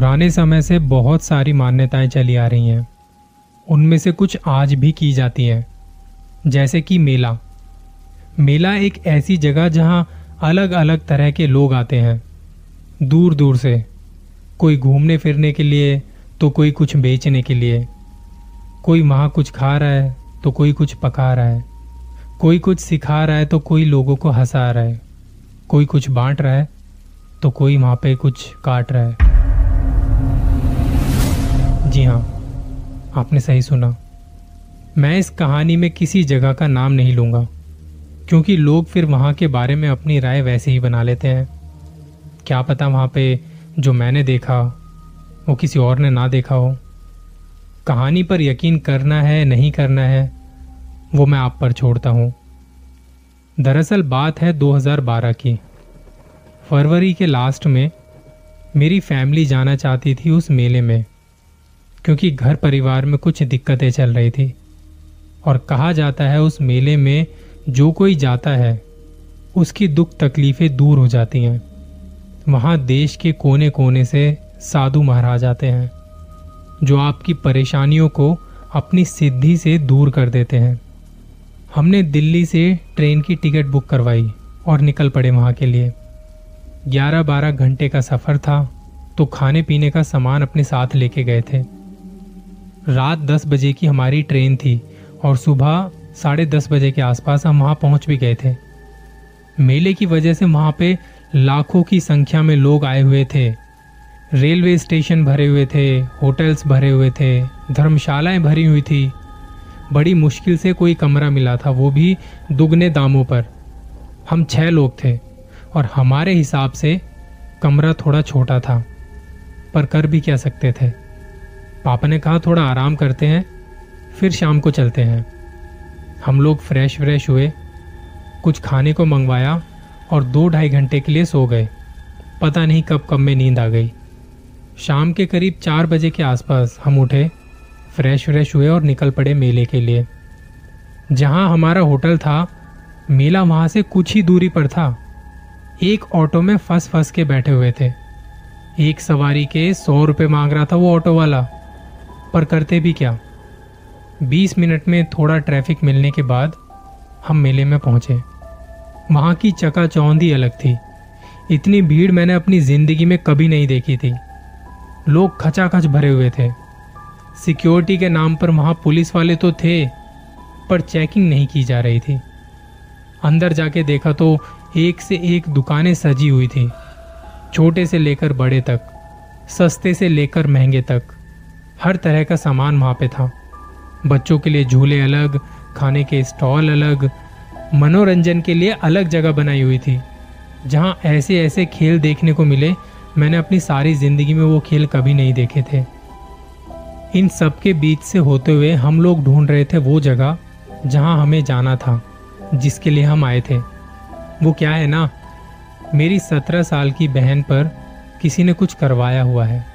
पुराने समय से बहुत सारी मान्यताएँ चली आ रही हैं। उनमें से कुछ आज भी की जाती हैं। जैसे कि मेला। मेला एक ऐसी जगह जहाँ अलग अलग तरह के लोग आते हैं। दूर दूर से। कोई घूमने फिरने के लिए तो कोई कुछ बेचने के लिए। कोई वहाँ कुछ खा रहा है तो कोई कुछ पका रहा है। कोई कुछ सिखा रहा है तो कोई लोगों को हंसा रहा है। कोई कुछ बांट रहा है तो कोई वहाँ पे कुछ काट रहा है। जी हाँ आपने सही सुना। मैं इस कहानी में किसी जगह का नाम नहीं लूँगा, क्योंकि लोग फिर वहाँ के बारे में अपनी राय वैसे ही बना लेते हैं। क्या पता वहाँ पे जो मैंने देखा, वो किसी और ने ना देखा हो। कहानी पर यकीन करना है, नहीं करना है, वो मैं आप पर छोड़ता हूँ। दरअसल बात है 2012 की। फरवरी के लास्ट में मेरी फैमिली जाना चाहती थी उस मेले में। क्योंकि घर परिवार में कुछ दिक्कतें चल रही थी। और कहा जाता है उस मेले में जो कोई जाता है, उसकी दुख तकलीफें दूर हो जाती हैं। वहाँ देश के कोने कोने से साधु महाराज आते हैं, जो आपकी परेशानियों को अपनी सिद्धि से दूर कर देते हैं। हमने दिल्ली से ट्रेन की टिकट बुक करवाई और निकल पड़े वहाँ के लिए। 11-12 घंटे का सफ़र था तो खाने पीने का सामान अपने साथ लेके गए थे। रात 10 बजे की हमारी ट्रेन थी और सुबह साढ़े दस बजे के आसपास हम वहाँ पहुँच भी गए थे। मेले की वजह से वहाँ पे लाखों की संख्या में लोग आए हुए थे। रेलवे स्टेशन भरे हुए थे, होटल्स भरे हुए थे, धर्मशालाएँ भरी हुई थी। बड़ी मुश्किल से कोई कमरा मिला था, वो भी दुगने दामों पर। हम छह लोग थे और हमारे हिसाब से कमरा थोड़ा छोटा था, पर कर भी क्या सकते थे। पापा ने कहा, थोड़ा आराम करते हैं, फिर शाम को चलते हैं। हम लोग फ्रेश व्रेश हुए, कुछ खाने को मंगवाया और दो ढाई घंटे के लिए सो गए। पता नहीं कब कब में नींद आ गई। शाम के करीब चार बजे के आसपास हम उठे, फ्रेश व्रेश हुए और निकल पड़े मेले के लिए। जहाँ हमारा होटल था, मेला वहाँ से कुछ ही दूरी पर था। एक ऑटो में फंस फंस के बैठे हुए थे। एक सवारी के सौ रुपये मांग रहा था वो ऑटो वाला। पर करते भी क्या? बीस मिनट में थोड़ा ट्रैफ़िक मिलने के बाद हम मेले में पहुँचे। वहाँ की चकाचौंधी अलग थी। इतनी भीड़ मैंने अपनी ज़िंदगी में कभी नहीं देखी थी। लोग खचाखच भरे हुए थे। सिक्योरिटी के नाम पर वहाँ पुलिस वाले तो थे, पर चेकिंग नहीं की जा रही थी। अंदर जाके देखा तो एक से एक दुकानें सजी हुई थी। छोटे से लेकर बड़े तक, सस्ते से लेकर महँगे तक। हर तरह का सामान वहाँ पे था। बच्चों के लिए झूले अलग, खाने के स्टॉल अलग, मनोरंजन के लिए अलग जगह बनाई हुई थी। जहाँ ऐसे ऐसे खेल देखने को मिले, मैंने अपनी सारी ज़िंदगी में वो खेल कभी नहीं देखे थे। इन सब के बीच से होते हुए हम लोग ढूंढ रहे थे वो जगह, जहाँ हमें जाना था, जिसके लिए हम आए थे। वो क्या है ना? मेरी सत्रह साल की बहन पर किसी ने कुछ करवाया हुआ है।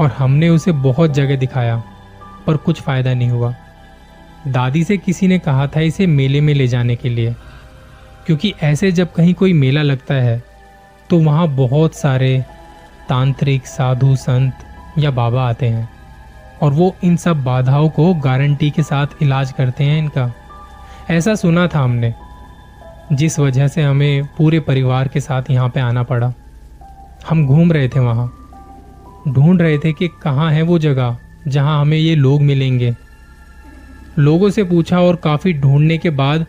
और हमने उसे बहुत जगह दिखाया, पर कुछ फ़ायदा नहीं हुआ। दादी से किसी ने कहा था इसे मेले में ले जाने के लिए, क्योंकि ऐसे जब कहीं कोई मेला लगता है तो वहाँ बहुत सारे तांत्रिक, साधु, संत या बाबा आते हैं, और वो इन सब बाधाओं को गारंटी के साथ इलाज करते हैं इनका। ऐसा सुना था हमने, जिस वजह से हमें पूरे परिवार के साथ यहाँ पे आना पड़ा। हम घूम रहे थे वहाँ। ढूंढ रहे थे कि कहाँ है वो जगह जहाँ हमें ये लोग मिलेंगे। लोगों से पूछा और काफ़ी ढूँढने के बाद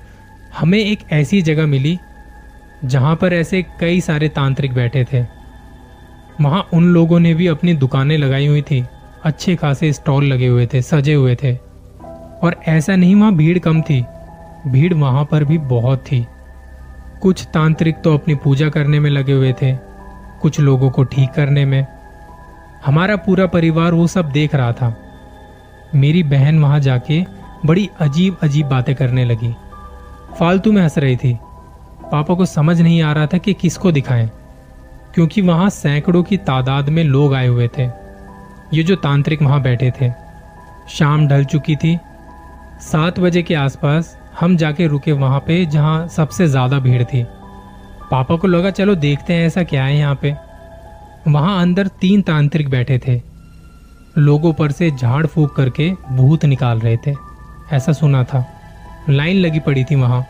हमें एक ऐसी जगह मिली जहाँ पर ऐसे कई सारे तांत्रिक बैठे थे। वहाँ उन लोगों ने भी अपनी दुकानें लगाई हुई थी, अच्छे खासे स्टॉल लगे हुए थे, सजे हुए थे। और ऐसा नहीं वहाँ भीड़ कम थी, भीड़ वहाँ पर भी बहुत थी। कुछ तांत्रिक तो अपनी पूजा करने में लगे हुए थे, कुछ लोगों को ठीक करने में हमारा पूरा परिवार वो सब देख रहा था। मेरी बहन वहाँ जाके बड़ी अजीब अजीब बातें करने लगी। फालतू में हंस रही थी। पापा को समझ नहीं आ रहा था कि किसको दिखाएँ, क्योंकि वहाँ सैकड़ों की तादाद में लोग आए हुए थे। ये जो तांत्रिक वहाँ बैठे थे। शाम ढल चुकी थी। सात बजे के आसपास हम जाके रुके वहाँ पे, जहाँ सबसे ज़्यादा भीड़ थी। पापा को लगा, चलो देखते हैं ऐसा क्या है यहाँ पे। वहाँ अंदर तीन तांत्रिक बैठे थे। लोगों पर से झाड़ फूक करके भूत निकाल रहे थे। ऐसा सुना था। लाइन लगी पड़ी थी वहाँ।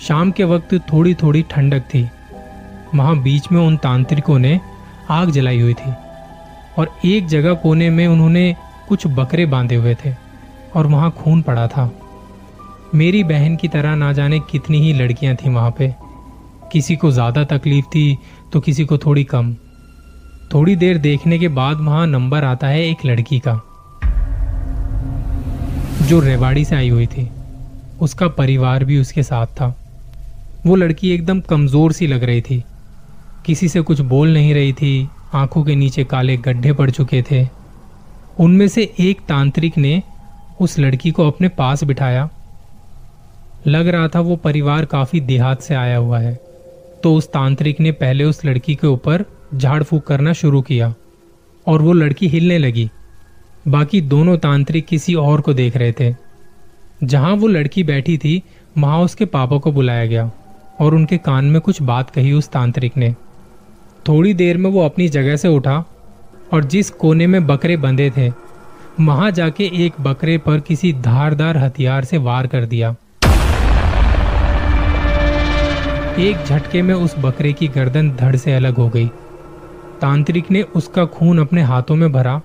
शाम के वक्त थोड़ी थोड़ी ठंडक थी। वहाँ बीच में उन तांत्रिकों ने आग जलाई हुई थी। और एक जगह कोने में उन्होंने कुछ बकरे बांधे हुए थे और वहाँ खून पड़ा था। मेरी बहन की तरह ना जाने कितनी ही लड़कियाँ थी वहाँ पे। किसी को ज़्यादा तकलीफ़ थी तो किसी को थोड़ी कम। थोड़ी देर देखने के बाद वहाँ नंबर आता है एक लड़की का, जो रेवाड़ी से आई हुई थी। उसका परिवार भी उसके साथ था। वो लड़की एकदम कमज़ोर सी लग रही थी। किसी से कुछ बोल नहीं रही थी। आँखों के नीचे काले गड्ढे पड़ चुके थे। उनमें से एक तांत्रिक ने उस लड़की को अपने पास बिठाया। लग रहा था वो परिवार काफ़ी देहात से आया हुआ है। तो उस तांत्रिक ने पहले उस लड़की के ऊपर झाड़ फूक करना शुरू किया और वो लड़की हिलने लगी। बाकी दोनों तांत्रिक किसी और को देख रहे थे। जहाँ वो लड़की बैठी थी, वहाँ उसके पापा को बुलाया गया और उनके कान में कुछ बात कही उस तांत्रिक ने। थोड़ी देर में वो अपनी जगह से उठा और जिस कोने में बकरे बंधे थे, वहाँ जाके एक बकरे पर किसी धारदार हथियार से वार कर दिया। एक झटके में उस बकरे की गर्दन धड़ से अलग हो गई। तांत्रिक ने उसका खून अपने हाथों में भरा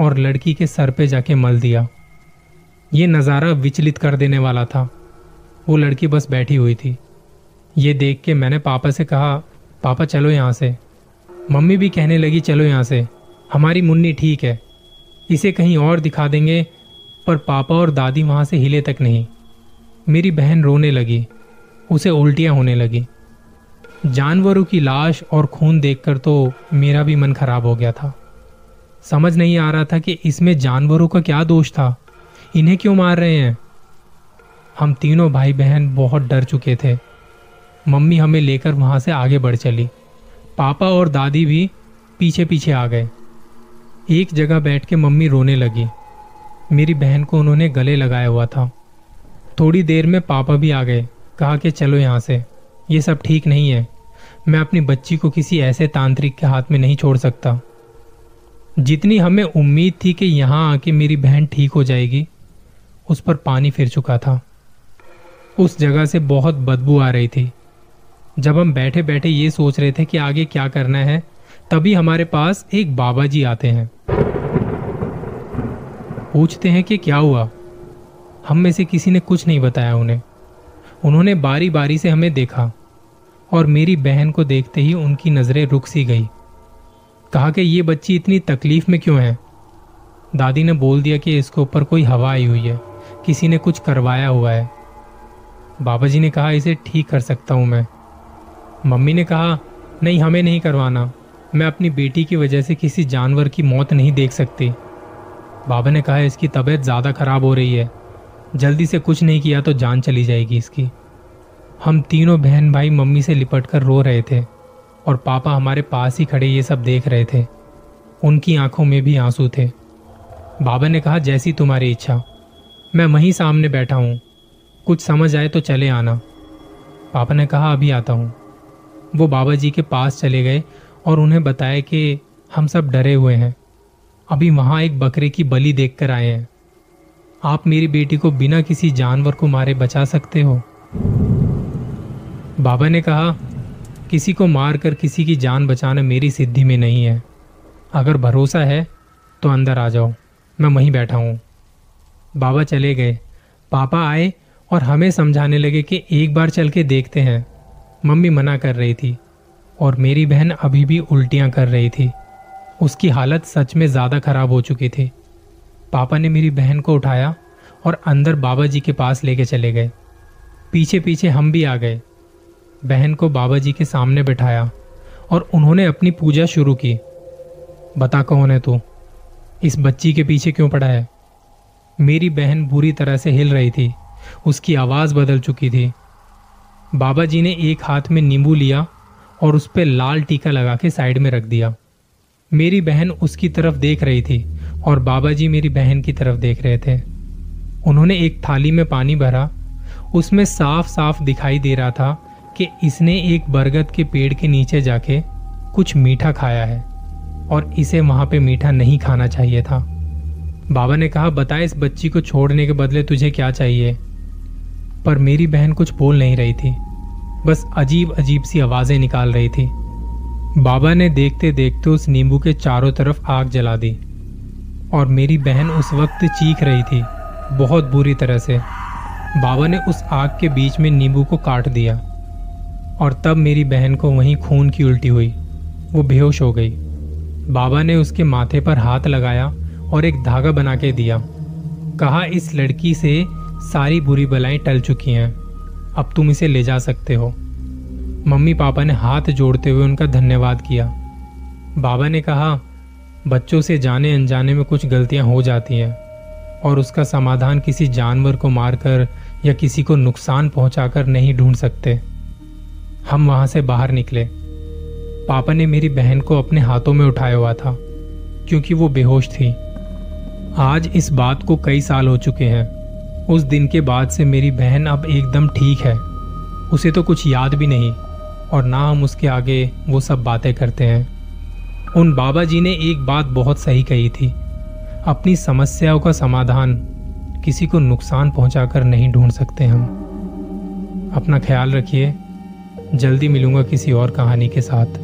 और लड़की के सर पे जाके मल दिया। ये नज़ारा विचलित कर देने वाला था। वो लड़की बस बैठी हुई थी। ये देख के मैंने पापा से कहा, पापा, चलो यहाँ से। मम्मी भी कहने लगी, चलो यहाँ से। हमारी मुन्नी ठीक है। इसे कहीं और दिखा देंगे, पर पापा और दादी वहाँ से हिले तक नहीं। मेरी बहन रोने लगी। उसे उल्टियाँ होने लगी। जानवरों की लाश और खून देखकर तो मेरा भी मन खराब हो गया था। समझ नहीं आ रहा था कि इसमें जानवरों का क्या दोष था। इन्हें क्यों मार रहे हैं? हम तीनों भाई बहन बहुत डर चुके थे। मम्मी हमें लेकर वहाँ से आगे बढ़ चली। पापा और दादी भी पीछे पीछे आ गए। एक जगह बैठ के मम्मी रोने लगी। मेरी बहन को उन्होंने गले लगाया हुआ था। थोड़ी देर में पापा भी आ गए। कहा कि चलो यहाँ से। ये सब ठीक नहीं है। मैं अपनी बच्ची को किसी ऐसे तांत्रिक के हाथ में नहीं छोड़ सकता। जितनी हमें उम्मीद थी कि यहाँ आके मेरी बहन ठीक हो जाएगी, उस पर पानी फिर चुका था। उस जगह से बहुत बदबू आ रही थी। जब हम बैठे बैठे ये सोच रहे थे कि आगे क्या करना है, तभी हमारे पास एक बाबा जी आते हैं। पूछते हैं कि क्या हुआ? हम में से किसी ने कुछ नहीं बताया उन्हें। उन्होंने बारी बारी से हमें देखा। और मेरी बहन को देखते ही उनकी नज़रें रुक सी गई। कहा कि ये बच्ची इतनी तकलीफ़ में क्यों है? दादी ने बोल दिया कि इसके ऊपर कोई हवा आई हुई है, किसी ने कुछ करवाया हुआ है। बाबा जी ने कहा, इसे ठीक कर सकता हूँ मैं। मम्मी ने कहा, नहीं, हमें नहीं करवाना। मैं अपनी बेटी की वजह से किसी जानवर की मौत नहीं देख सकती। बाबा ने कहा, इसकी तबीयत ज़्यादा खराब हो रही है। जल्दी से कुछ नहीं किया तो जान चली जाएगी इसकी। हम तीनों बहन भाई मम्मी से लिपट कर रो रहे थे और पापा हमारे पास ही खड़े ये सब देख रहे थे। उनकी आँखों में भी आँसू थे। बाबा ने कहा, जैसी तुम्हारी इच्छा। मैं वहीं सामने बैठा हूँ। कुछ समझ आए तो चले आना। पापा ने कहा, अभी आता हूँ। वो बाबा जी के पास चले गए और उन्हें बताया कि हम सब डरे हुए हैं। अभी वहाँ एक बकरे की बलि देखकर आए हैं। आप मेरी बेटी को बिना किसी जानवर को मारे बचा सकते हो? बाबा ने कहा, किसी को मार कर किसी की जान बचाना मेरी सिद्धि में नहीं है। अगर भरोसा है तो अंदर आ जाओ। मैं वहीं बैठा हूँ। बाबा चले गए। पापा आए और हमें समझाने लगे कि एक बार चल के देखते हैं। मम्मी मना कर रही थी और मेरी बहन अभी भी उल्टियाँ कर रही थी। उसकी हालत सच में ज़्यादा खराब हो चुकी थी। पापा ने मेरी बहन को उठाया और अंदर बाबा जी के पास लेके चले गए। पीछे पीछे हम भी आ गए। बहन को बाबा जी के सामने बिठाया और उन्होंने अपनी पूजा शुरू की। बता कौन है तू? इस बच्ची के पीछे क्यों पड़ा है? मेरी बहन बुरी तरह से हिल रही थी। उसकी आवाज़ बदल चुकी थी। बाबा जी ने एक हाथ में नींबू लिया और उस पर लाल टीका लगा के साइड में रख दिया। मेरी बहन उसकी तरफ़ देख रही थी और बाबा जी मेरी बहन की तरफ़ देख रहे थे। उन्होंने एक थाली में पानी भरा। उसमें साफ़ साफ़ दिखाई दे रहा था कि इसने एक बरगद के पेड़ के नीचे जाके कुछ मीठा खाया है और इसे वहाँ पे मीठा नहीं खाना चाहिए था। बाबा ने कहा, बता इस बच्ची को छोड़ने के बदले तुझे क्या चाहिए? पर मेरी बहन कुछ बोल नहीं रही थी। बस अजीब अजीब सी आवाज़ें निकाल रही थी। बाबा ने देखते देखते उस नींबू के चारों तरफ़ आग जला दी और मेरी बहन उस वक्त चीख रही थी बहुत बुरी तरह से। बाबा ने उस आग के बीच में नींबू को काट दिया। और तब मेरी बहन को वहीं खून की उल्टी हुई। वो बेहोश हो गई। बाबा ने उसके माथे पर हाथ लगाया और एक धागा बना के दिया। कहा, इस लड़की से सारी बुरी बलाएँ टल चुकी हैं। अब तुम इसे ले जा सकते हो। मम्मी पापा ने हाथ जोड़ते हुए उनका धन्यवाद किया। बाबा ने कहा, बच्चों से जाने अनजाने में कुछ गलतियाँ हो जाती हैं और उसका समाधान किसी जानवर को मारकर या किसी को नुकसान पहुंचाकर नहीं ढूंढ सकते। हम वहाँ से बाहर निकले। पापा ने मेरी बहन को अपने हाथों में उठाया हुआ था, क्योंकि वो बेहोश थी। आज इस बात को कई साल हो चुके हैं। उस दिन के बाद से मेरी बहन अब एकदम ठीक है। उसे तो कुछ याद भी नहीं, और ना हम उसके आगे वो सब बातें करते हैं। उन बाबा जी ने एक बात बहुत सही कही थी। अपनी समस्याओं का समाधान किसी को नुकसान पहुंचाकर नहीं ढूंढ सकते हम। अपना ख्याल रखिए। जल्दी मिलूँगा किसी और कहानी के साथ।